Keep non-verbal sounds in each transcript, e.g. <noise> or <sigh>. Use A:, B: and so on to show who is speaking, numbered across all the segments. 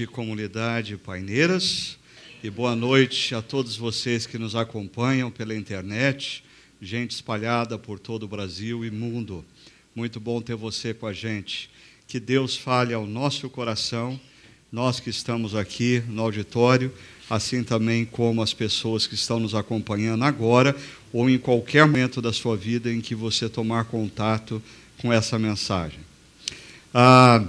A: Noite, comunidade Paineiras, e boa noite a todos vocês que nos acompanham pela internet, gente espalhada por todo o Brasil e mundo. Muito bom ter você com a gente. Que Deus fale ao nosso coração, nós que estamos aqui no auditório, assim também como as pessoas que estão nos acompanhando agora ou em qualquer momento da sua vida em que você tomar contato com essa mensagem. Ah,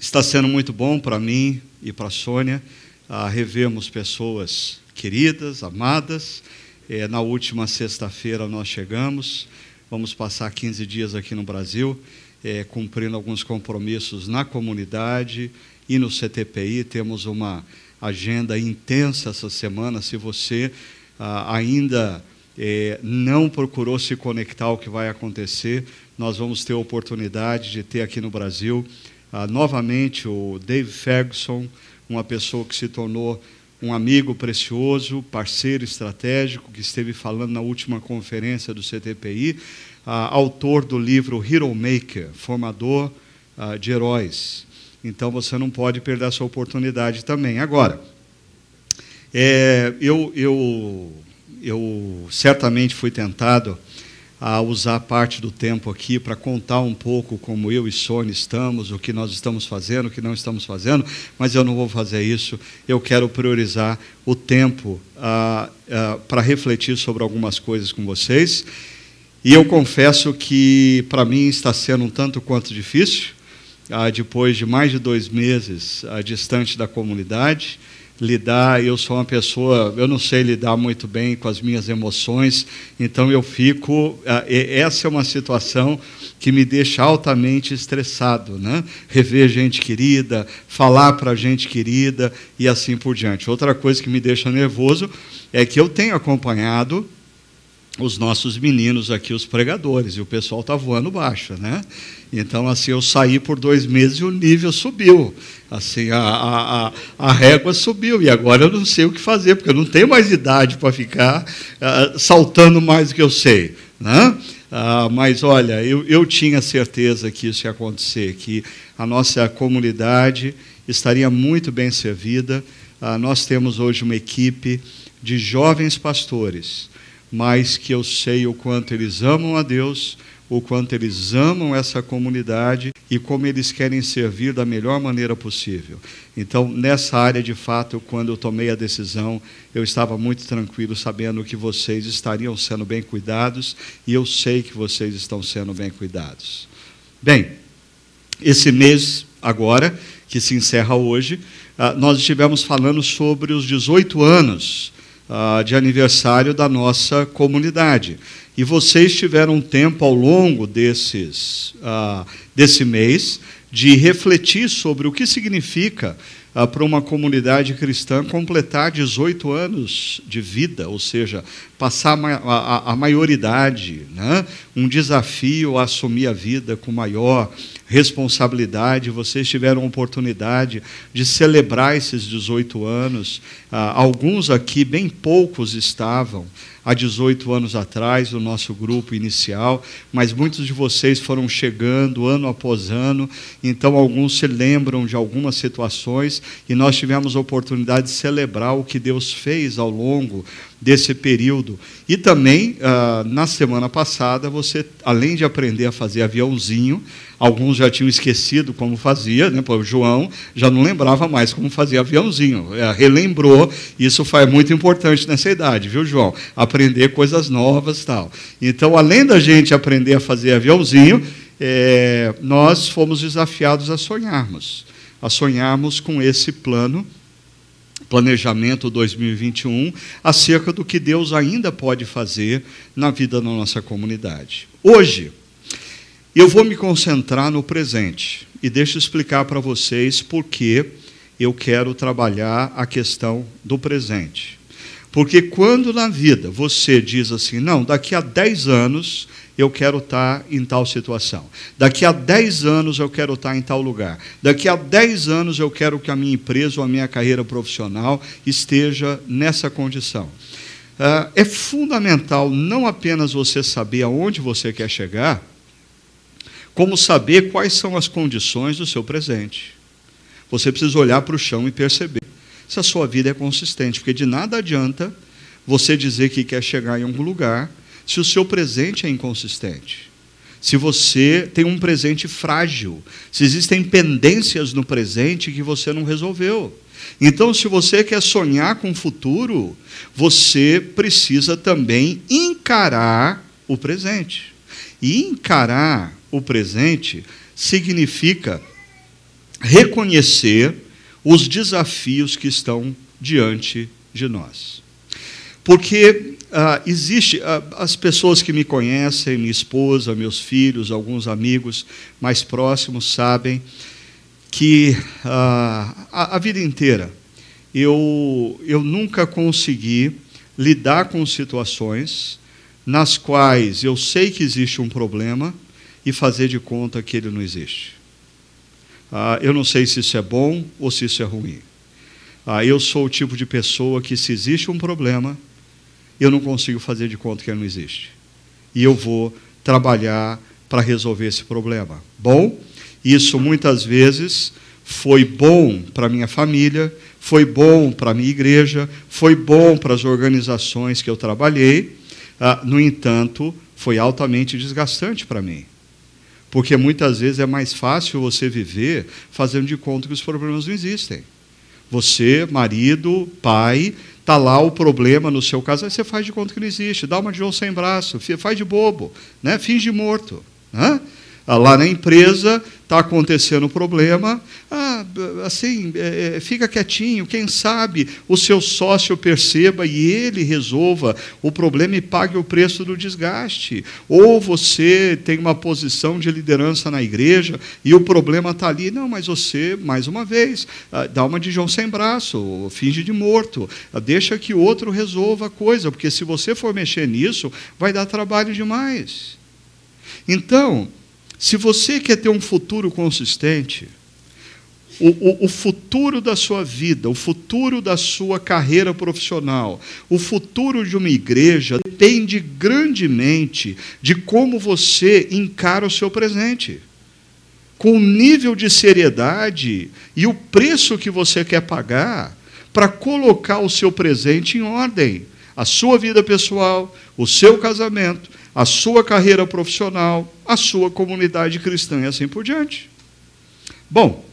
A: Está sendo muito bom para mim e para a Sônia a revermos pessoas queridas, amadas. É, na última sexta-feira nós chegamos, vamos passar 15 dias aqui no Brasil, é, cumprindo alguns compromissos na comunidade e no CTPI. Temos uma agenda intensa essa semana. Se você ah, ainda é, não procurou se conectar ao que vai acontecer, nós vamos ter a oportunidade de ter aqui no Brasil ah, novamente o Dave Ferguson, uma pessoa que se tornou um amigo precioso, parceiro estratégico, que esteve falando na última conferência do CTPI, ah, autor do livro Hero Maker, formador ah, de heróis. Então você não pode perder essa oportunidade também. Agora, é, eu, eu, eu certamente fui tentado a usar parte do tempo aqui para contar um pouco como eu e Sônia estamos, o que nós estamos fazendo, o que não estamos fazendo, mas eu não vou fazer isso. Eu quero priorizar o tempo ah, ah, para refletir sobre algumas coisas com vocês. E eu confesso que para mim está sendo um tanto quanto difícil, ah, depois de mais de dois meses distante da comunidade lidar, eu sou uma pessoa, eu não sei lidar muito bem com as minhas emoções, então eu fico, ah, essa é uma situação que me deixa altamente estressado, né? Rever gente querida, falar para gente querida e assim por diante. Outra coisa que me deixa nervoso é que eu tenho acompanhado os nossos meninos aqui, os pregadores, e o pessoal está voando baixo, né? Então, assim, eu saí por dois meses e o nível subiu. Assim, a, a, a, régua subiu, e agora eu não sei o que fazer, porque eu não tenho mais idade para ficar uh, saltando mais do que eu sei, né? Uh, mas, olha, eu, eu tinha certeza que isso ia acontecer, que a nossa comunidade estaria muito bem servida. Uh, nós temos hoje uma equipe de jovens pastores, mas que eu sei o quanto eles amam a Deus, o quanto eles amam essa comunidade e como eles querem servir da melhor maneira possível. Então, nessa área, de fato, quando eu tomei a decisão, eu estava muito tranquilo, sabendo que vocês estariam sendo bem cuidados e eu sei que vocês estão sendo bem cuidados. Bem, esse mês, agora, que se encerra hoje, ah, nós estivemos falando sobre os 18 anos ah, de aniversário da nossa comunidade. E vocês tiveram tempo ao longo desses, uh, desse mês de refletir sobre o que significa para uma comunidade cristã completar 18 anos de vida, ou seja, passar a, a, a maioridade, né? um desafio a assumir a vida com maior responsabilidade, vocês tiveram oportunidade de celebrar esses 18 anos. Ah, alguns aqui, bem poucos, estavam há 18 anos atrás, no nosso grupo inicial, mas muitos de vocês foram chegando ano após ano, então alguns se lembram de algumas situações e nós tivemos a oportunidade de celebrar o que Deus fez ao longo desse período. E também, ah, na semana passada, você, além de aprender a fazer aviãozinho, alguns já tinham esquecido como fazia, né? o João já não lembrava mais como fazia aviãozinho, é, relembrou, isso foi muito importante nessa idade, viu, João? Aprender coisas novas tal. Então, além da gente aprender a fazer aviãozinho, é, nós fomos desafiados a sonharmos, a sonharmos com esse plano planejamento 2021 acerca do que Deus ainda pode fazer na vida da nossa comunidade. Hoje, eu vou me concentrar no presente e deixo explicar para vocês por que eu quero trabalhar a questão do presente. Porque quando na vida você diz assim, não, daqui a 10 anos eu quero estar em tal situação. Daqui a 10 anos eu quero estar em tal lugar. Daqui a 10 anos eu quero que a minha empresa ou a minha carreira profissional esteja nessa condição. Ah, é fundamental não apenas você saber aonde você quer chegar, como saber quais são as condições do seu presente. Você precisa olhar para o chão e perceber se a sua vida é consistente, porque de nada adianta você dizer que quer chegar em algum lugar se o seu presente é inconsistente. Se você tem um presente frágil, se existem pendências no presente que você não resolveu. Então, se você quer sonhar com o futuro, você precisa também encarar o presente. E encarar o presente significa reconhecer os desafios que estão diante de nós. Porque ah, existe, ah, as pessoas que me conhecem, minha esposa, meus filhos, alguns amigos mais próximos sabem que ah, a, a, vida inteira eu, eu nunca consegui lidar com situações nas quais eu sei que existe um problema e fazer de conta que ele não existe. Ah, eu não sei se isso é bom ou se isso é ruim. Ah, eu sou o tipo de pessoa que, se existe um problema, eu não consigo fazer de conta que ele não existe. E eu vou trabalhar para resolver esse problema. Bom, isso muitas vezes foi bom para minha família, foi bom para minha igreja, foi bom para as organizações que eu trabalhei. Ah, no entanto, foi altamente desgastante para mim. Porque muitas vezes é mais fácil você viver fazendo de conta que os problemas não existem. Você, marido, pai, está lá o problema no seu caso, aí você faz de conta que não existe, dá uma de João sem braço, faz de bobo, né? finge morto. Né? Lá na empresa está acontecendo um problema, ah, assim, é, é, fica quietinho, quem sabe o seu sócio perceba e ele resolva o problema e pague o preço do desgaste. Ou você tem uma posição de liderança na igreja e o problema está ali, não, mas você, mais uma vez, ah, dá uma de João sem braço, finge de morto, ah, deixa que outro resolva a coisa, porque se você for mexer nisso, vai dar trabalho demais. Então, se você quer ter um futuro consistente, o, o, o, futuro da sua vida, o futuro da sua carreira profissional, o futuro de uma igreja depende grandemente de como você encara o seu presente. Com o nível de seriedade e o preço que você quer pagar para colocar o seu presente em ordem. A sua vida pessoal, o seu casamento, a sua carreira profissional, a sua comunidade cristã e assim por diante. Bom,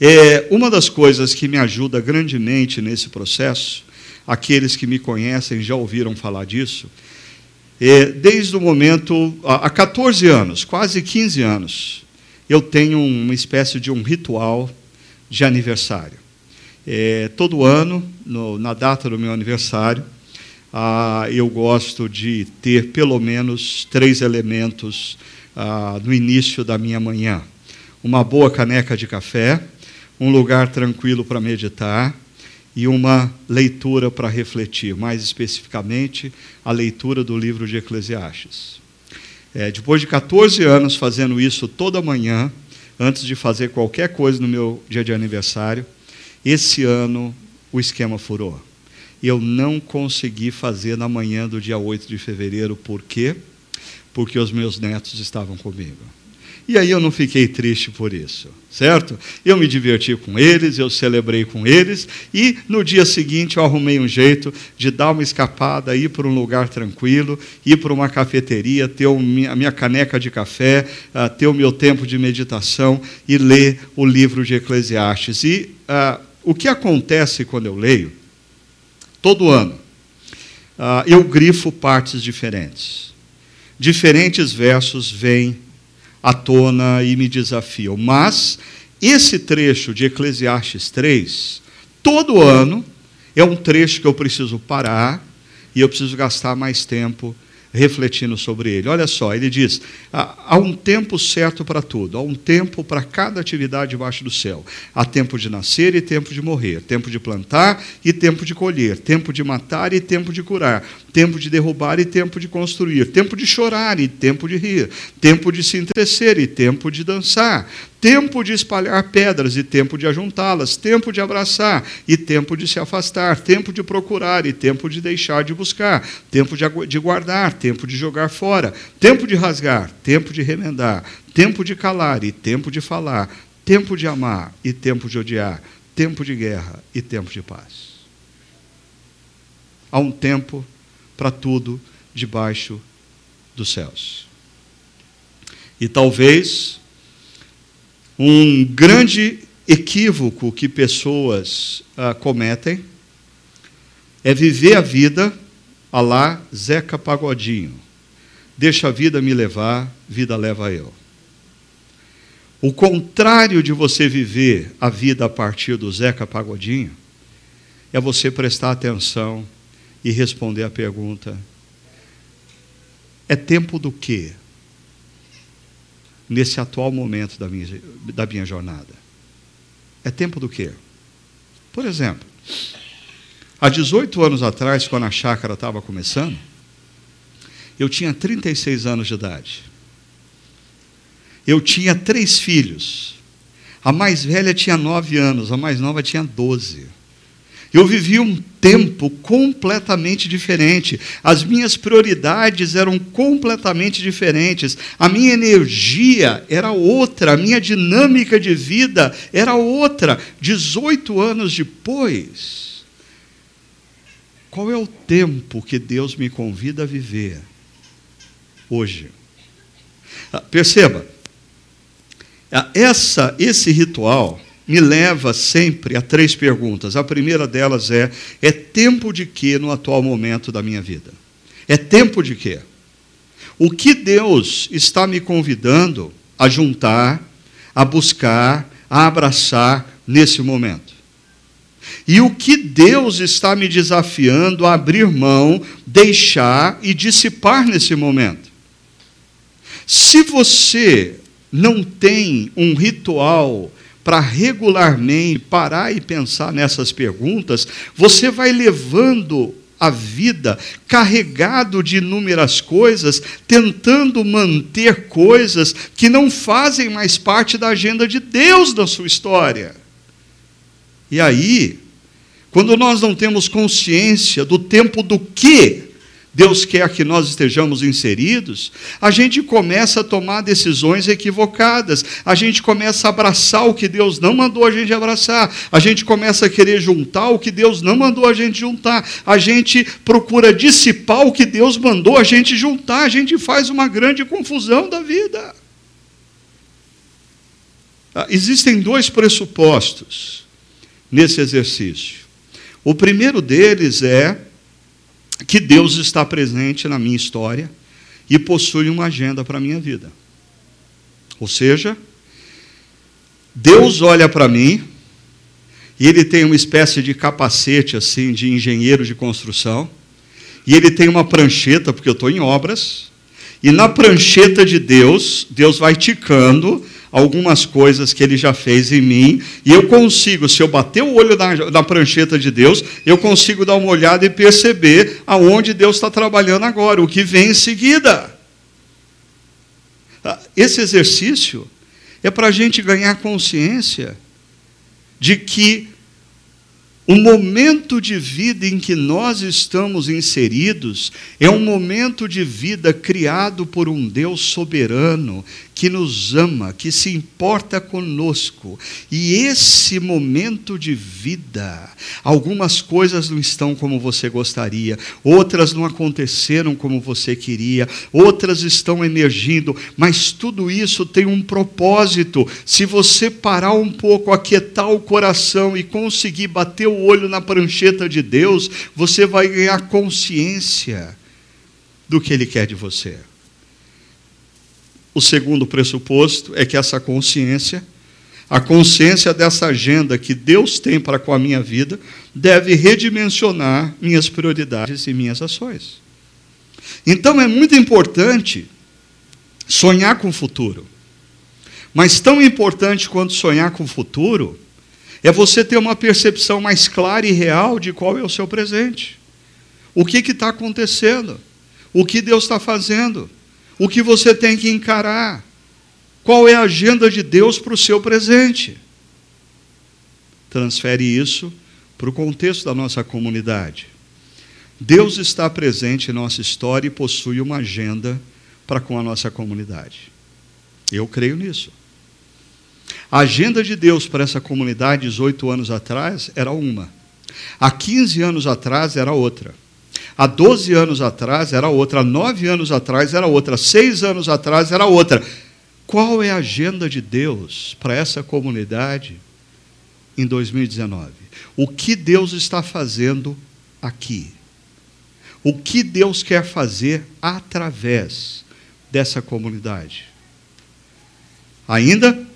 A: é, uma das coisas que me ajuda grandemente nesse processo, aqueles que me conhecem já ouviram falar disso, é, desde o momento, há 14 anos, quase 15 anos, eu tenho uma espécie de um ritual de aniversário. É, todo ano, no, na data do meu aniversário, ah, eu gosto de ter pelo menos três elementos ah, no início da minha manhã: uma boa caneca de café, um lugar tranquilo para meditar e uma leitura para refletir, mais especificamente a leitura do livro de Eclesiastes. É, depois de 14 anos fazendo isso toda manhã, antes de fazer qualquer coisa no meu dia de aniversário, esse ano o esquema furou eu não consegui fazer na manhã do dia 8 de fevereiro. Por quê? Porque os meus netos estavam comigo. E aí eu não fiquei triste por isso, certo? Eu me diverti com eles, eu celebrei com eles, e no dia seguinte eu arrumei um jeito de dar uma escapada, ir para um lugar tranquilo, ir para uma cafeteria, ter a minha caneca de café, ah, ter o meu tempo de meditação e ler o livro de Eclesiastes. E uh, o que acontece quando eu leio? Todo ano, uh, eu grifo partes diferentes. Diferentes versos vêm à tona e me desafiam. Mas esse trecho de Eclesiastes 3, todo ano, é um trecho que eu preciso parar e eu preciso gastar mais tempo refletindo sobre ele. Olha só, ele diz: há um tempo certo para tudo, há um tempo para cada atividade debaixo do céu. Há tempo de nascer e tempo de morrer, tempo de plantar e tempo de colher, tempo de matar e tempo de curar, tempo de derrubar e tempo de construir, tempo de chorar e tempo de rir, tempo de se entristecer e tempo de dançar, tempo de espalhar pedras e tempo de ajuntá-las, tempo de abraçar e tempo de se afastar, tempo de procurar e tempo de deixar de buscar, tempo de guardar, tempo de jogar fora, tempo de rasgar, tempo de remendar, tempo de calar e tempo de falar, tempo de amar e tempo de odiar, tempo de guerra e tempo de paz. Há um tempo para tudo debaixo dos céus. E talvez um grande equívoco que pessoas ah, cometem é viver a vida a lá Zeca Pagodinho. Deixa a vida me levar, vida leva eu. O contrário de você viver a vida a partir do Zeca Pagodinho é você prestar atenção e responder a pergunta: é tempo do quê? Nesse atual momento da minha, da minha jornada. É tempo do quê? Por exemplo, há 18 anos atrás, quando a chácara estava começando, eu tinha 36 anos de idade. Eu tinha três filhos. A mais velha tinha nove anos, a mais nova tinha 12. Eu vivi um tempo completamente diferente. As minhas prioridades eram completamente diferentes. A minha energia era outra, a minha dinâmica de vida era outra. 18 anos depois, qual é o tempo que Deus me convida a viver hoje? Ah, perceba, ah, essa, esse ritual me leva sempre a três perguntas. A primeira delas é: é tempo de quê no atual momento da minha vida? É tempo de quê? O que Deus está me convidando a juntar, a buscar, a abraçar nesse momento? E o que Deus está me desafiando a abrir mão, deixar e dissipar nesse momento? Se você não tem um ritual para regularmente parar e pensar nessas perguntas, você vai levando a vida carregado de inúmeras coisas, tentando manter coisas que não fazem mais parte da agenda de Deus na sua história. E aí, quando nós não temos consciência do tempo do que Deus quer que nós estejamos inseridos, a gente começa a tomar decisões equivocadas, a gente começa a abraçar o que Deus não mandou a gente abraçar, a gente começa a querer juntar o que Deus não mandou a gente juntar, a gente procura dissipar o que Deus mandou a gente juntar, a gente faz uma grande confusão da vida. Ah, existem dois pressupostos nesse exercício. O primeiro deles é que Deus está presente na minha história e possui uma agenda para a minha vida. Ou seja, Deus olha para mim e ele tem uma espécie de capacete assim de engenheiro de construção e ele tem uma prancheta porque eu estou em obras e na prancheta de Deus Deus vai ticando algumas coisas que ele já fez em mim, e eu consigo, se eu bater o olho na, na prancheta de Deus, eu consigo dar uma olhada e perceber aonde Deus está trabalhando agora, o que vem em seguida. Ah, esse exercício é para a gente ganhar consciência de que o momento de vida em que nós estamos inseridos é um momento de vida criado por um Deus soberano que nos ama, que se importa conosco. E esse momento de vida, algumas coisas não estão como você gostaria, outras não aconteceram como você queria, outras estão emergindo, mas tudo isso tem um propósito. Se você parar um pouco, aquietar o coração e conseguir bater o olho na prancheta de Deus, você vai ganhar consciência do que Ele quer de você. O segundo pressuposto é que essa consciência, a consciência dessa agenda que Deus tem para com a minha vida, deve redimensionar minhas prioridades e minhas ações. Então é muito importante sonhar com o futuro. Mas tão importante quanto sonhar com o futuro é você ter uma percepção mais clara e real de qual é o seu presente. O que está acontecendo? O que Deus está fazendo? o que você tem que encarar. Qual é a agenda de Deus para o seu presente? Transfere isso para o contexto da nossa comunidade. Deus está presente em nossa história e possui uma agenda para com a nossa comunidade. Eu creio nisso. A agenda de Deus para essa comunidade 18 anos atrás era uma. Há 15 anos atrás era outra. Há 12 anos atrás era outra. Há 9 anos atrás era outra. Há 6 anos atrás era outra. Qual é a agenda de Deus para essa comunidade em 2019? O que Deus está fazendo aqui? O que Deus quer fazer através dessa comunidade? Ainda,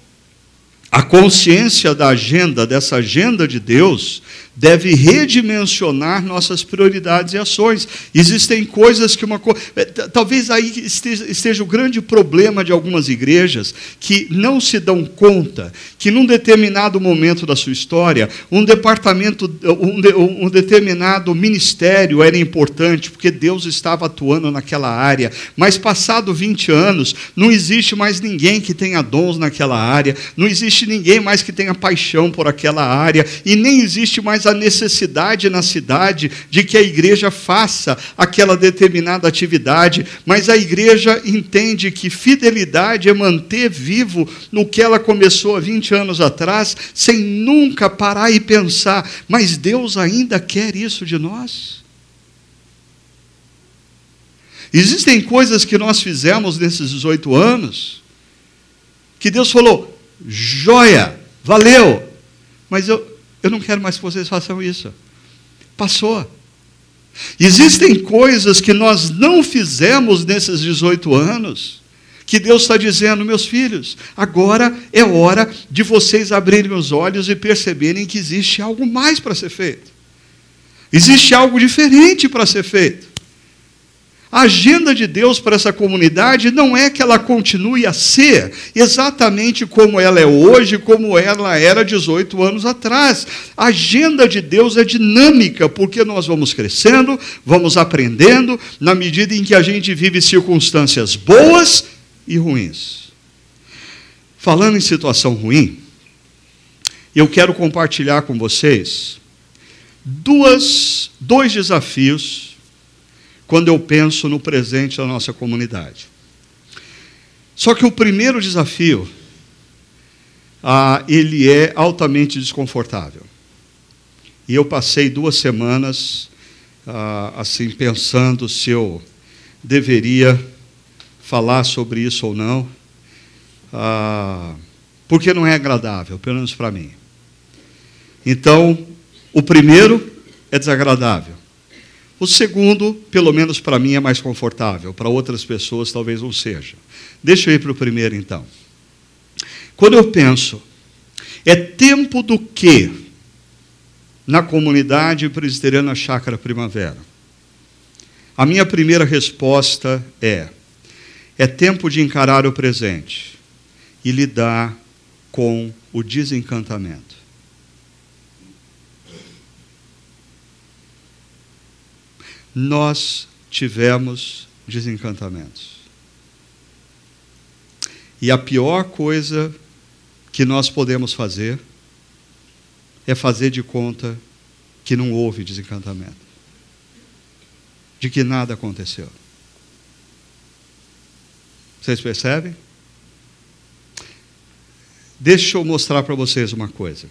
A: a consciência da agenda, dessa agenda de Deus, deve redimensionar nossas prioridades e ações. Existem coisas que uma eh, talvez aí esteja, esteja, o grande problema de algumas igrejas que não se dão conta que num determinado momento da sua história, um departamento, um, de, um determinado ministério era importante porque Deus estava atuando naquela área, mas passado 20 anos, não existe mais ninguém que tenha dons naquela área, não existe ninguém mais que tenha paixão por aquela área e nem existe mais a necessidade na cidade de que a igreja faça aquela determinada atividade, mas a igreja entende que fidelidade é manter vivo no que ela começou há 20 anos atrás, sem nunca parar e pensar, mas Deus ainda quer isso de nós? Existem coisas que nós fizemos nesses 18 anos que Deus falou: joia, valeu, mas eu, eu não quero mais que vocês façam isso. Passou. Existem coisas que nós não fizemos nesses 18 anos, que Deus está dizendo, meus filhos, agora é hora de vocês abrirem os olhos e perceberem que existe algo mais para ser feito. Existe algo diferente para ser feito. A agenda de Deus para essa comunidade não é que ela continue a ser exatamente como ela é hoje, como ela era 18 anos atrás. A agenda de Deus é dinâmica, porque nós vamos crescendo, vamos aprendendo, na medida em que a gente vive circunstâncias boas e ruins. Falando em situação ruim, eu quero compartilhar com vocês duas, dois desafios quando eu penso no presente da nossa comunidade. Só que o primeiro desafio, ah, ele é altamente desconfortável. E eu passei duas semanas ah, assim pensando se eu deveria falar sobre isso ou não, ah, porque não é agradável, pelo menos para mim. Então, o primeiro é desagradável. O segundo, pelo menos para mim, é mais confortável, para outras pessoas talvez não seja. Deixa eu ir para o primeiro então. Quando eu penso, é tempo do quê na comunidade presbiteriana Chácara Primavera? A minha primeira resposta é: é tempo de encarar o presente e lidar com o desencantamento. Nós tivemos desencantamentos. E a pior coisa que nós podemos fazer é fazer de conta que não houve desencantamento, de que nada aconteceu. Vocês percebem? Deixa eu mostrar para vocês uma coisa.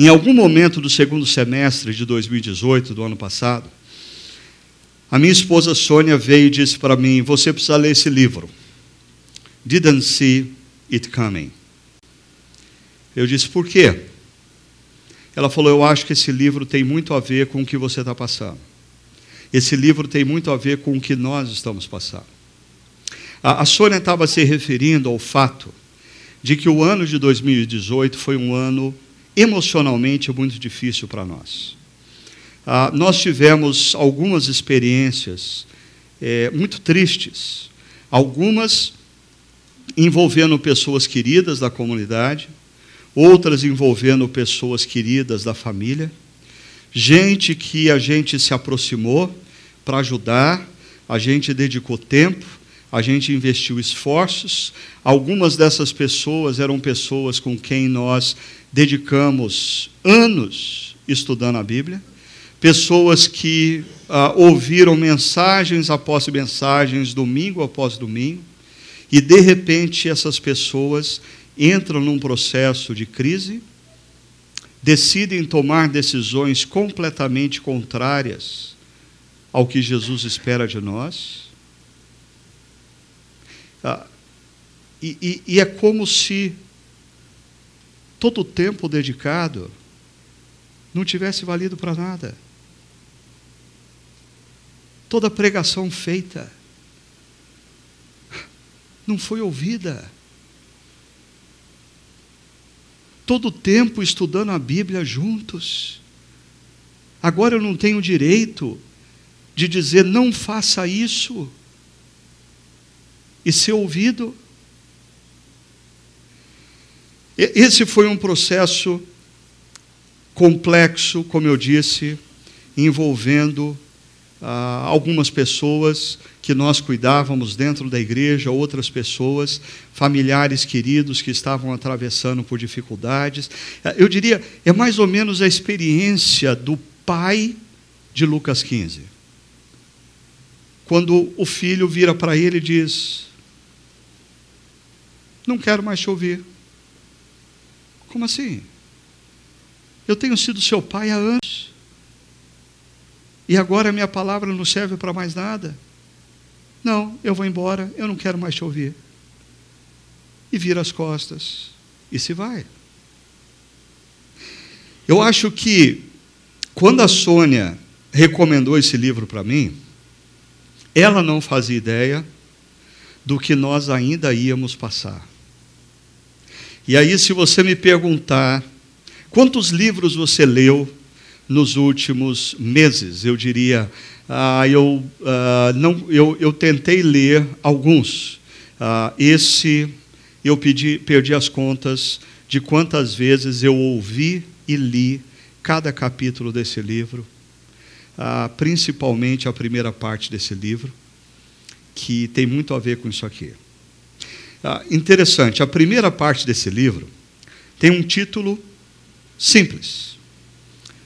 A: Em algum momento do segundo semestre de 2018, do ano passado, a minha esposa Sônia veio e disse para mim: Você precisa ler esse livro. Didn't See It Coming. Eu disse: Por quê? Ela falou: Eu acho que esse livro tem muito a ver com o que você está passando. Esse livro tem muito a ver com o que nós estamos passando. A, a Sônia estava se referindo ao fato de que o ano de 2018 foi um ano emocionalmente muito difícil para nós. Ah, nós tivemos algumas experiências é, muito tristes, algumas envolvendo pessoas queridas da comunidade, outras envolvendo pessoas queridas da família, gente que a gente se aproximou para ajudar, a gente dedicou tempo, a gente investiu esforços. Algumas dessas pessoas eram pessoas com quem nós dedicamos anos estudando a Bíblia, pessoas que ah, ouviram mensagens após mensagens, domingo após domingo, e de repente essas pessoas entram num processo de crise, decidem tomar decisões completamente contrárias ao que Jesus espera de nós. Ah, e, e, e é como se todo o tempo dedicado não tivesse valido para nada. Toda pregação feita não foi ouvida. Todo o tempo estudando a Bíblia juntos. Agora eu não tenho direito de dizer não faça isso e ser ouvido. Esse foi um processo complexo, como eu disse, envolvendo ah, algumas pessoas que nós cuidávamos dentro da igreja, outras pessoas, familiares queridos que estavam atravessando por dificuldades. Ah, eu diria, é mais ou menos a experiência do pai de Lucas 15. Quando o filho vira para ele e diz: Não quero mais te ouvir. Como assim? Eu tenho sido seu pai há anos. E agora a minha palavra não serve para mais nada. Não, eu vou embora, eu não quero mais te ouvir. E vira as costas e se vai. Eu acho que quando a Sônia recomendou esse livro para mim, ela não fazia ideia do que nós ainda íamos passar. E aí, se você me perguntar quantos livros você leu nos últimos meses, eu diria, ah, eu, ah, não, eu, eu tentei ler alguns. Ah, esse, eu pedi, perdi as contas de quantas vezes eu ouvi e li cada capítulo desse livro, ah, principalmente a primeira parte desse livro, que tem muito a ver com isso aqui. Ah, interessante, a primeira parte desse livro tem um título simples: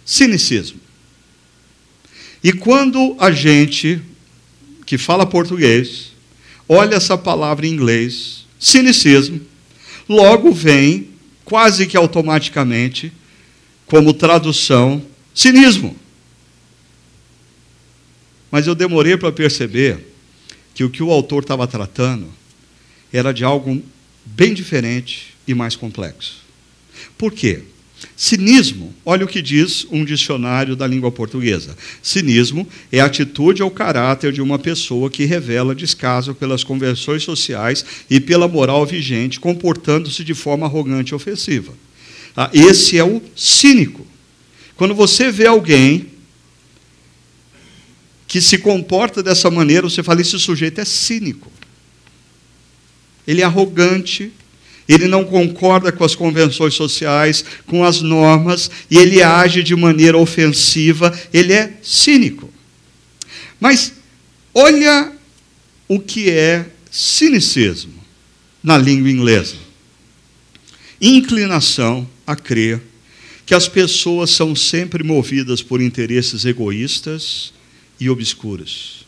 A: Cinicismo. E quando a gente que fala português olha essa palavra em inglês, cinicismo, logo vem, quase que automaticamente, como tradução, cinismo. Mas eu demorei para perceber que o que o autor estava tratando era de algo bem diferente e mais complexo. Por quê? Cinismo, olha o que diz um dicionário da língua portuguesa. Cinismo é a atitude ou caráter de uma pessoa que revela descaso pelas convenções sociais e pela moral vigente, comportando-se de forma arrogante e ofensiva. Ah, esse é o cínico. Quando você vê alguém que se comporta dessa maneira, você fala: esse sujeito é cínico ele é arrogante, ele não concorda com as convenções sociais, com as normas, e ele age de maneira ofensiva, ele é cínico. Mas olha o que é cinicismo na língua inglesa: inclinação a crer que as pessoas são sempre movidas por interesses egoístas e obscuros,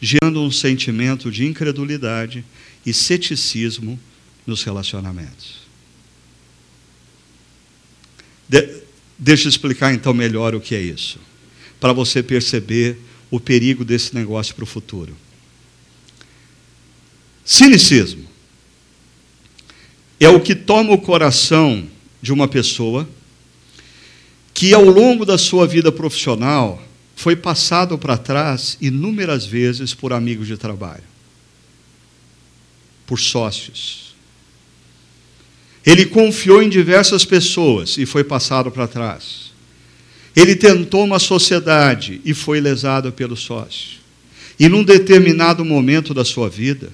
A: gerando um sentimento de incredulidade e ceticismo nos relacionamentos. De, deixa eu explicar então melhor o que é isso, para você perceber o perigo desse negócio para o futuro. Cinicismo é o que toma o coração de uma pessoa que ao longo da sua vida profissional foi passado para trás inúmeras vezes por amigos de trabalho por sócios. Ele confiou em diversas pessoas e foi passado para trás. Ele tentou uma sociedade e foi lesado pelo sócio. E num determinado momento da sua vida,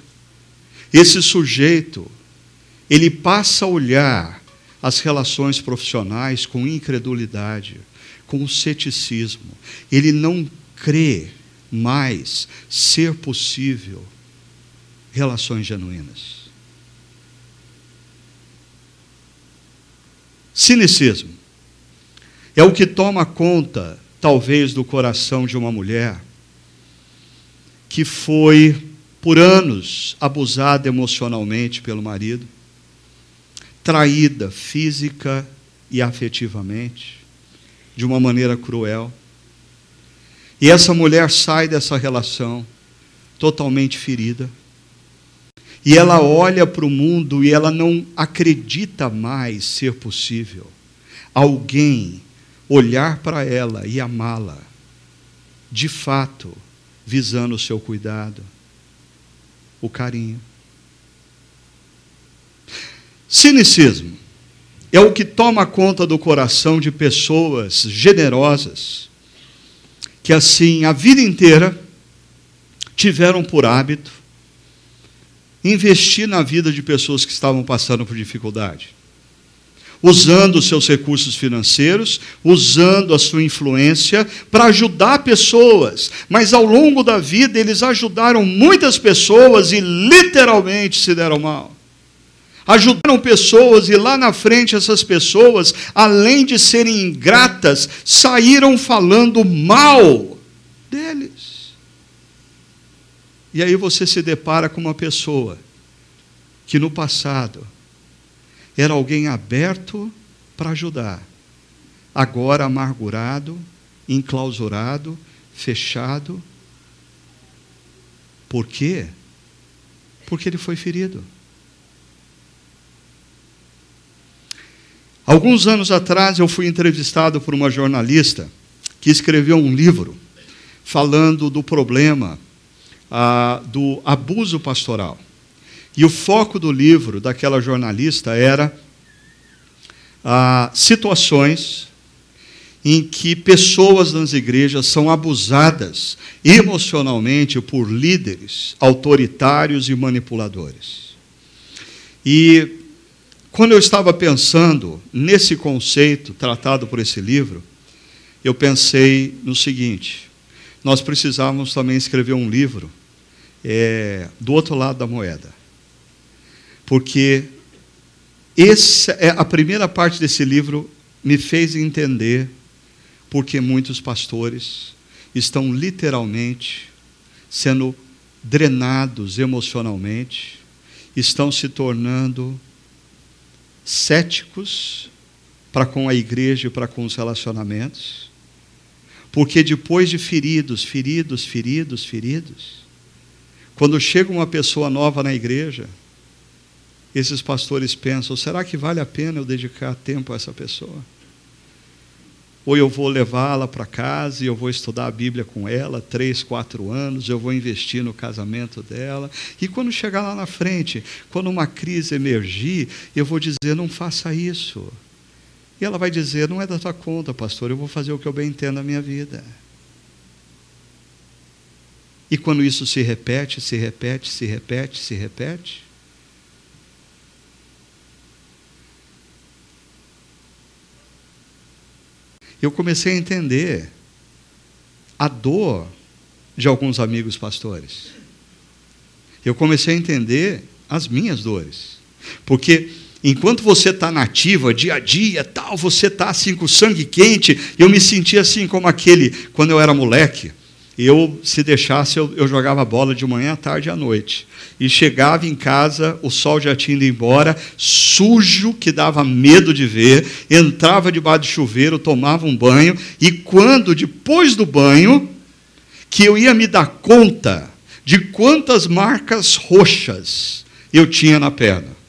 A: esse sujeito, ele passa a olhar as relações profissionais com incredulidade, com ceticismo. Ele não crê mais ser possível relações genuínas. Cinicismo é o que toma conta, talvez, do coração de uma mulher que foi por anos abusada emocionalmente pelo marido, traída física e afetivamente, de uma maneira cruel. E essa mulher sai dessa relação totalmente ferida. E ela olha para o mundo e ela não acredita mais ser possível alguém olhar para ela e amá-la, de fato, visando o seu cuidado, o carinho. Cinicismo é o que toma conta do coração de pessoas generosas, que assim a vida inteira tiveram por hábito investir na vida de pessoas que estavam passando por dificuldade usando os seus recursos financeiros, usando a sua influência para ajudar pessoas. Mas ao longo da vida eles ajudaram muitas pessoas e literalmente se deram mal. Ajudaram pessoas e lá na frente essas pessoas, além de serem ingratas, saíram falando mal deles. E aí você se depara com uma pessoa que no passado era alguém aberto para ajudar. Agora amargurado, enclausurado, fechado. Por quê? Porque ele foi ferido. Alguns anos atrás eu fui entrevistado por uma jornalista que escreveu um livro falando do problema ah, do abuso pastoral. E o foco do livro daquela jornalista era ah, situações em que pessoas nas igrejas são abusadas emocionalmente por líderes autoritários e manipuladores. E quando eu estava pensando nesse conceito tratado por esse livro, eu pensei no seguinte: nós precisávamos também escrever um livro é, do outro lado da moeda. Porque essa é a primeira parte desse livro me fez entender porque muitos pastores estão literalmente sendo drenados emocionalmente, estão se tornando céticos para com a igreja e para com os relacionamentos, porque depois de feridos, feridos, feridos, feridos, quando chega uma pessoa nova na igreja, esses pastores pensam: será que vale a pena eu dedicar tempo a essa pessoa? Ou eu vou levá-la para casa e eu vou estudar a Bíblia com ela, três, quatro anos, eu vou investir no casamento dela. E quando chegar lá na frente, quando uma crise emergir, eu vou dizer: não faça isso. E ela vai dizer: não é da tua conta, pastor, eu vou fazer o que eu bem entendo na minha vida. E quando isso se repete, se repete, se repete, se repete, eu comecei a entender a dor de alguns amigos pastores. Eu comecei a entender as minhas dores. Porque enquanto você está nativa, dia a dia, tal, você está assim com sangue quente, eu me sentia assim como aquele quando eu era moleque eu, se deixasse, eu, eu, jogava bola de manhã, à tarde e à noite. E chegava em casa, o sol já tinha ido embora, sujo, que dava medo de ver, entrava debaixo do chuveiro, tomava um banho, e quando, depois do banho, que eu ia me dar conta de quantas marcas roxas eu tinha na perna.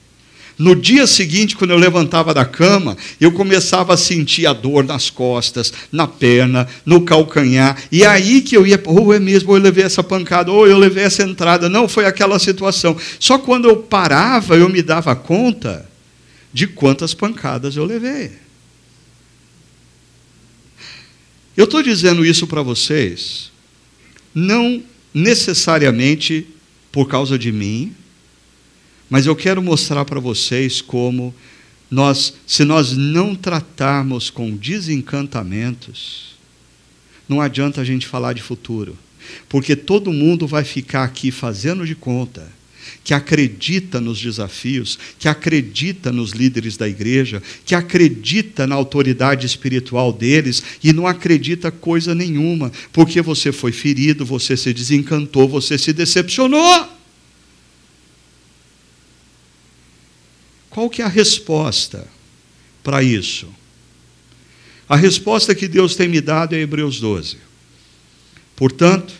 A: No dia seguinte, quando eu levantava da cama, eu começava a sentir a dor nas costas, na perna, no calcanhar. E aí que eu ia, ou oh, é mesmo, ou eu levei essa pancada, ou eu levei essa entrada. Não, foi aquela situação. Só quando eu parava, eu me dava conta de quantas pancadas eu levei. Eu estou dizendo isso para vocês, não necessariamente por causa de mim, mas eu quero mostrar para vocês como nós, se nós não tratarmos com desencantamentos, não adianta a gente falar de futuro, porque todo mundo vai ficar aqui fazendo de conta que acredita nos desafios, que acredita nos líderes da igreja, que acredita na autoridade espiritual deles e não acredita coisa nenhuma, porque você foi ferido, você se desencantou, você se decepcionou. Qual que é a resposta para isso? A resposta que Deus tem me dado é Hebreus 12. Portanto,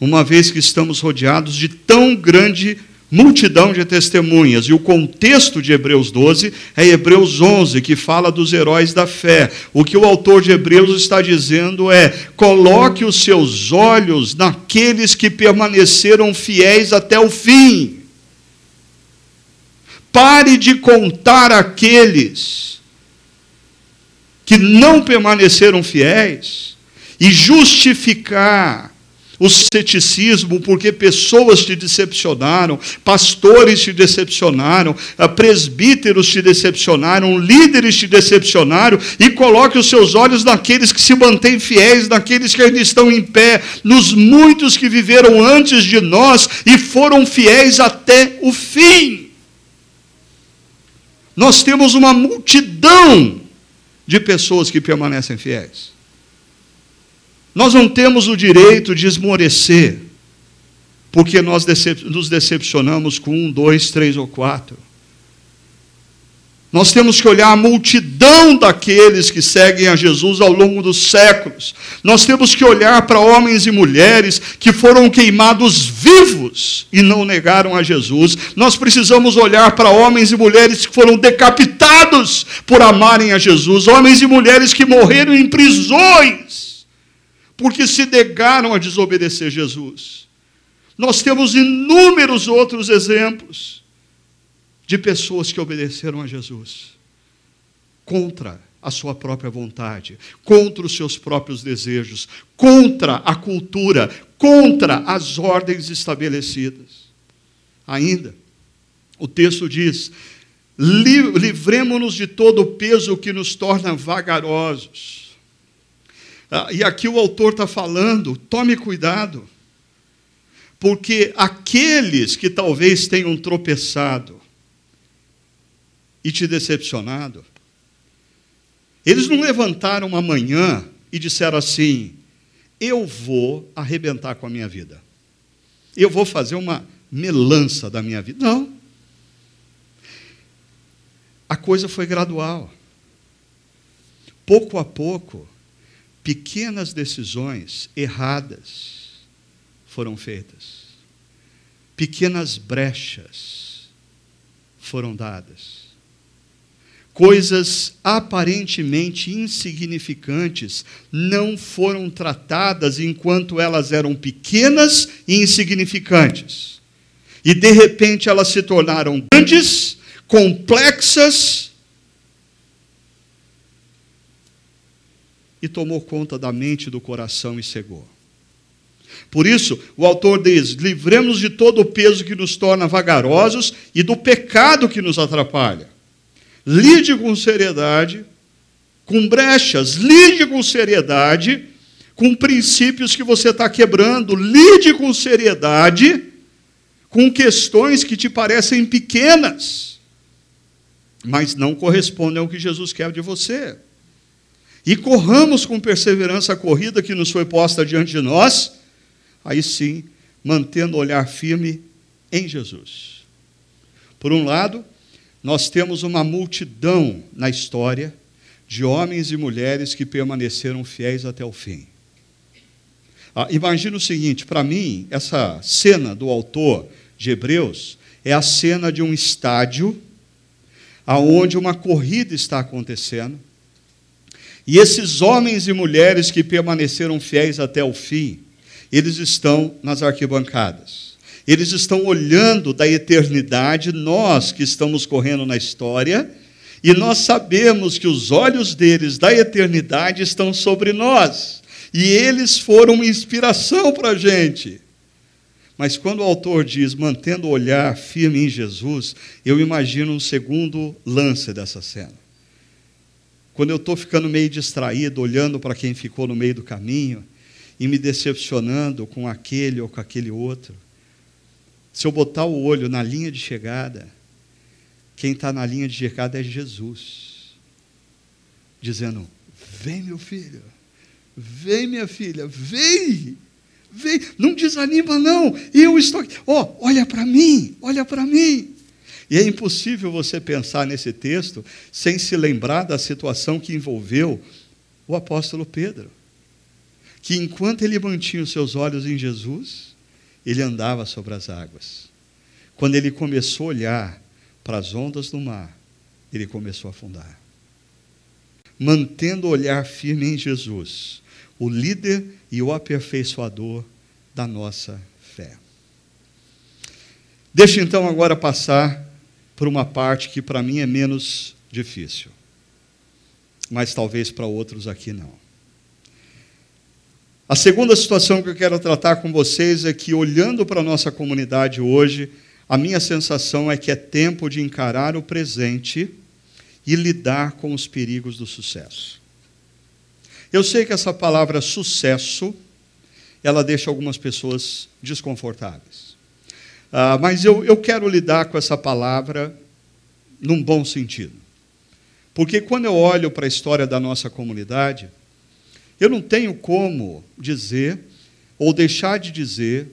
A: uma vez que estamos rodeados de tão grande multidão de testemunhas. E o contexto de Hebreus 12 é Hebreus 11, que fala dos heróis da fé. O que o autor de Hebreus está dizendo é: coloque os seus olhos naqueles que permaneceram fiéis até o fim. Pare de contar aqueles que não permaneceram fiéis e justificar o ceticismo, porque pessoas te decepcionaram, pastores te decepcionaram, ah, presbíteros te decepcionaram, líderes te decepcionaram, e coloque os seus olhos naqueles que se mantêm fiéis, naqueles que ainda estão em pé, nos muitos que viveram antes de nós e foram fiéis até o fim. Nós temos uma multidão de pessoas que permanecem fiéis. Nós não temos o direito de esmorecer, porque nós decep nos decepcionamos com um, dois, três ou quatro. Nós temos que olhar a multidão daqueles que seguem a Jesus ao longo dos séculos. Nós temos que olhar para homens e mulheres que foram queimados vivos e não negaram a Jesus. Nós precisamos olhar para homens e mulheres que foram decapitados por amarem a Jesus. Homens e mulheres que morreram em prisões porque se negaram a desobedecer Jesus. Nós temos inúmeros outros exemplos de pessoas que obedeceram a Jesus contra a sua própria vontade, contra os seus próprios desejos, contra a cultura, contra as ordens estabelecidas. Ainda, o texto diz: livremos-nos de todo o peso que nos torna vagarosos ah, e aqui o autor está falando, tome cuidado, porque aqueles que talvez tenham tropeçado e te decepcionado, eles não levantaram uma manhã e disseram assim: eu vou arrebentar com a minha vida, eu vou fazer uma melança da minha vida. Não. A coisa foi gradual. Pouco a pouco, pequenas decisões erradas foram feitas, pequenas brechas foram dadas, coisas aparentemente insignificantes não foram tratadas enquanto elas eram pequenas e insignificantes. E de repente elas se tornaram grandes, complexas e tomou conta da mente do coração e cegou. Por isso, o autor diz: livremos de todo o peso que nos torna vagarosos e do pecado que nos atrapalha. Lide com seriedade, com brechas, lide com seriedade, com princípios que você está quebrando, lide com seriedade, com questões que te parecem pequenas, mas não correspondem ao que Jesus quer de você e corramos com perseverança a corrida que nos foi posta diante de nós, aí sim, mantendo o olhar firme em Jesus. Por um lado, nós temos uma multidão na história de homens e mulheres que permaneceram fiéis até o fim. Ah, imagina o seguinte: para mim, essa cena do autor de Hebreus é a cena de um estádio aonde uma corrida está acontecendo e esses homens e mulheres que permaneceram fiéis até o fim, eles estão nas arquibancadas. Eles estão olhando da eternidade, nós que estamos correndo na história, e nós sabemos que os olhos deles da eternidade estão sobre nós. E eles foram uma inspiração para a gente. Mas quando o autor diz mantendo o olhar firme em Jesus, eu imagino um segundo lance dessa cena quando eu estou ficando meio distraído, olhando para quem ficou no meio do caminho e me decepcionando com aquele ou com aquele outro, se eu botar o olho na linha de chegada, quem está na linha de chegada é Jesus, dizendo: Vem, meu filho, vem, minha filha, vem, vem, não desanima, não, eu estou aqui, oh, olha para mim, olha para mim. E é impossível você pensar nesse texto sem se lembrar da situação que envolveu o apóstolo Pedro. Que enquanto ele mantinha os seus olhos em Jesus, ele andava sobre as águas. Quando ele começou a olhar para as ondas do mar, ele começou a afundar. Mantendo o olhar firme em Jesus, o líder e o aperfeiçoador da nossa fé. Deixa então agora passar por uma parte que para mim é menos difícil, mas talvez para outros aqui não. A segunda situação que eu quero tratar com vocês é que, olhando para a nossa comunidade hoje, a minha sensação é que é tempo de encarar o presente e lidar com os perigos do sucesso. Eu sei que essa palavra sucesso, ela deixa algumas pessoas desconfortáveis. Ah, mas eu, eu quero lidar com essa palavra num bom sentido. Porque quando eu olho para a história da nossa comunidade, eu não tenho como dizer ou deixar de dizer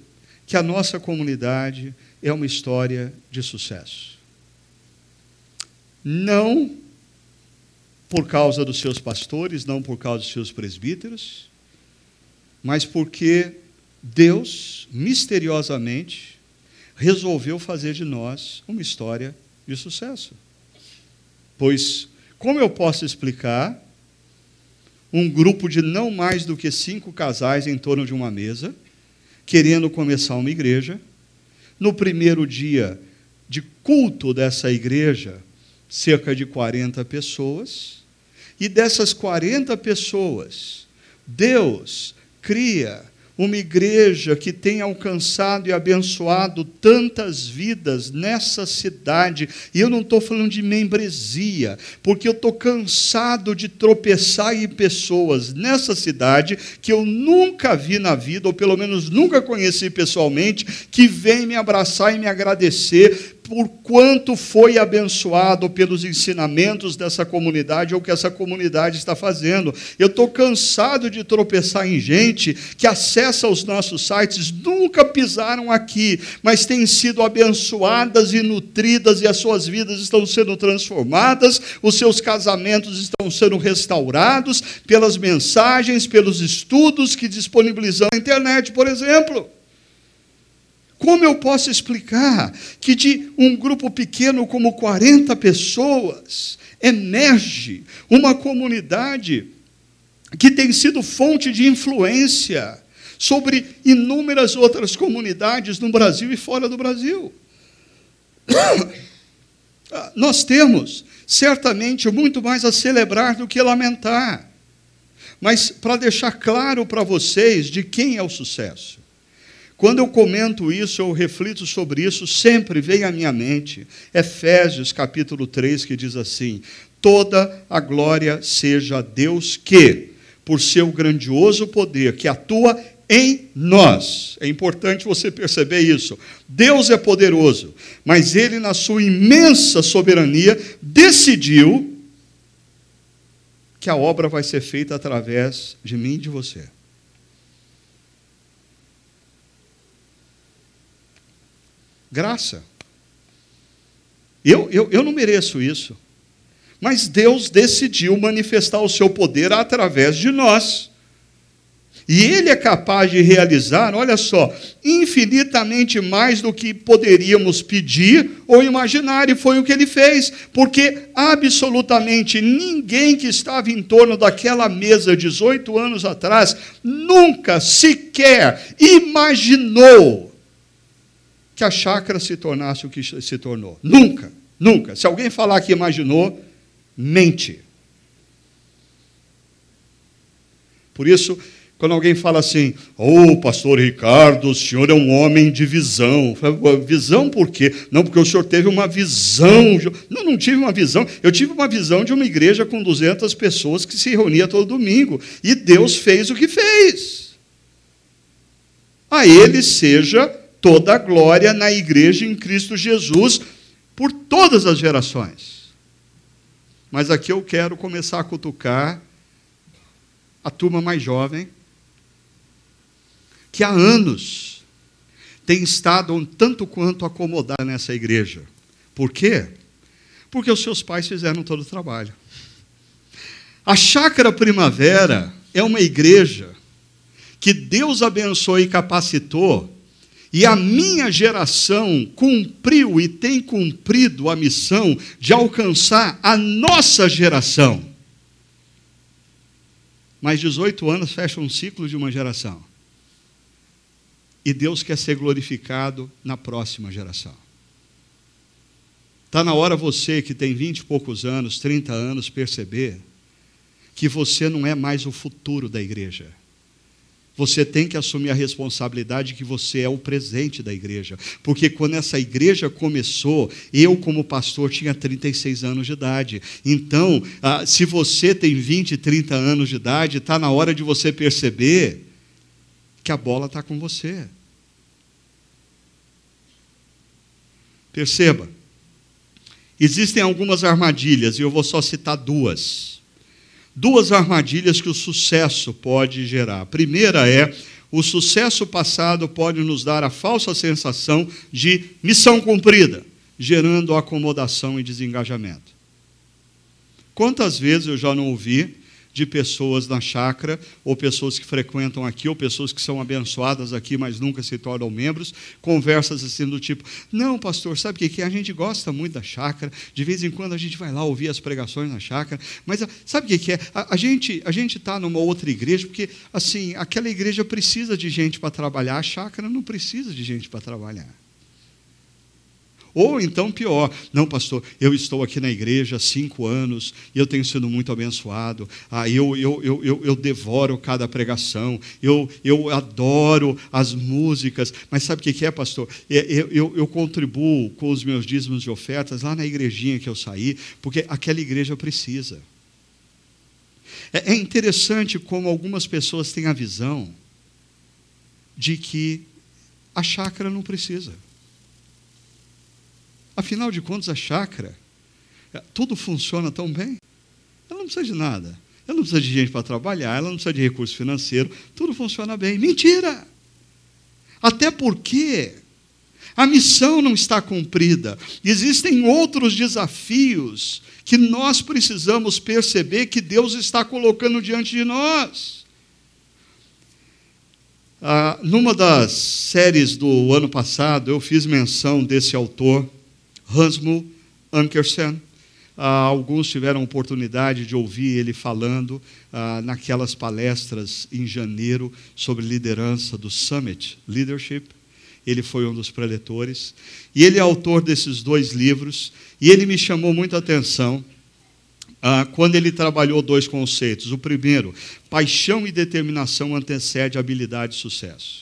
A: que a nossa comunidade é uma história de sucesso. Não por causa dos seus pastores, não por causa dos seus presbíteros, mas porque Deus, misteriosamente, resolveu fazer de nós uma história de sucesso. Pois, como eu posso explicar um grupo de não mais do que cinco casais em torno de uma mesa, querendo começar uma igreja, no primeiro dia de culto dessa igreja, cerca de 40 pessoas, e dessas 40 pessoas, Deus cria uma igreja que tem alcançado e abençoado tantas vidas nessa cidade, e eu não estou falando de membresia, porque eu estou cansado de tropeçar em pessoas nessa cidade que eu nunca vi na vida, ou pelo menos nunca conheci pessoalmente, que vem me abraçar e me agradecer por quanto foi abençoado pelos ensinamentos dessa comunidade ou que essa comunidade está fazendo. Eu estou cansado de tropeçar em gente que acessa os nossos sites, nunca pisaram aqui, mas têm sido abençoadas e nutridas e as suas vidas estão sendo transformadas, os seus casamentos estão sendo restaurados pelas mensagens, pelos estudos que disponibilizamos na internet, por exemplo. Como eu posso explicar que de um grupo pequeno como 40 pessoas emerge uma comunidade que tem sido fonte de influência sobre inúmeras outras comunidades no Brasil e fora do Brasil? <coughs> Nós temos certamente muito mais a celebrar do que lamentar. Mas para deixar claro para vocês de quem é o sucesso. Quando eu comento isso, eu reflito sobre isso, sempre vem à minha mente Efésios capítulo 3, que diz assim: Toda a glória seja a Deus que, por seu grandioso poder, que atua em nós. É importante você perceber isso. Deus é poderoso, mas ele, na sua imensa soberania, decidiu que a obra vai ser feita através de mim e de você. Graça. Eu, eu, eu não mereço isso. Mas Deus decidiu manifestar o seu poder através de nós. E Ele é capaz de realizar, olha só, infinitamente mais do que poderíamos pedir ou imaginar, e foi o que Ele fez, porque absolutamente ninguém que estava em torno daquela mesa 18 anos atrás nunca sequer imaginou que a chácara se tornasse o que se tornou. Nunca, nunca. Se alguém falar que imaginou, mente. Por isso, quando alguém fala assim, ô oh, pastor Ricardo, o senhor é um homem de visão. Visão por quê? Não, porque o senhor teve uma visão. Não, não tive uma visão. Eu tive uma visão de uma igreja com 200 pessoas que se reunia todo domingo. E Deus fez o que fez. A ele seja toda a glória na igreja em Cristo Jesus por todas as gerações. Mas aqui eu quero começar a cutucar a turma mais jovem, que há anos tem estado um tanto quanto acomodada nessa igreja. Por quê? Porque os seus pais fizeram todo o trabalho. A Chácara Primavera é uma igreja que Deus abençoou e capacitou, e a minha geração cumpriu e tem cumprido a missão de alcançar a nossa geração. Mais 18 anos fecha um ciclo de uma geração. E Deus quer ser glorificado na próxima geração. Está na hora você que tem 20 e poucos anos, 30 anos, perceber que você não é mais o futuro da igreja. Você tem que assumir a responsabilidade que você é o presente da igreja. Porque quando essa igreja começou, eu, como pastor, tinha 36 anos de idade. Então, ah, se você tem 20, 30 anos de idade, está na hora de você perceber que a bola está com você. Perceba, existem algumas armadilhas, e eu vou só citar duas duas armadilhas que o sucesso pode gerar. A primeira é o sucesso passado pode nos dar a falsa sensação de missão cumprida, gerando acomodação e desengajamento. Quantas vezes eu já não ouvi de pessoas na chácara, ou pessoas que frequentam aqui, ou pessoas que são abençoadas aqui, mas nunca se tornam membros, conversas assim do tipo: Não, pastor, sabe o que é? A gente gosta muito da chácara, de vez em quando a gente vai lá ouvir as pregações na chácara, mas sabe o que é? A, a gente a está numa outra igreja, porque assim, aquela igreja precisa de gente para trabalhar, a chácara não precisa de gente para trabalhar. Ou então pior, não, pastor, eu estou aqui na igreja há cinco anos e eu tenho sido muito abençoado. Ah, eu, eu, eu, eu, eu devoro cada pregação, eu, eu adoro as músicas. Mas sabe o que é, pastor? É, eu, eu, eu contribuo com os meus dízimos de ofertas lá na igrejinha que eu saí, porque aquela igreja precisa. É, é interessante como algumas pessoas têm a visão de que a chácara não precisa. Afinal de contas, a chácara, é, tudo funciona tão bem. Ela não precisa de nada. Ela não precisa de gente para trabalhar, ela não precisa de recurso financeiro, tudo funciona bem. Mentira! Até porque a missão não está cumprida. Existem outros desafios que nós precisamos perceber que Deus está colocando diante de nós. Ah, numa das séries do ano passado, eu fiz menção desse autor Hansmo Ankersen. Ah, alguns tiveram oportunidade de ouvir ele falando ah, naquelas palestras em janeiro sobre liderança do Summit Leadership. Ele foi um dos preletores. E ele é autor desses dois livros. E ele me chamou muita atenção ah, quando ele trabalhou dois conceitos. O primeiro, paixão e determinação antecede habilidade e sucesso.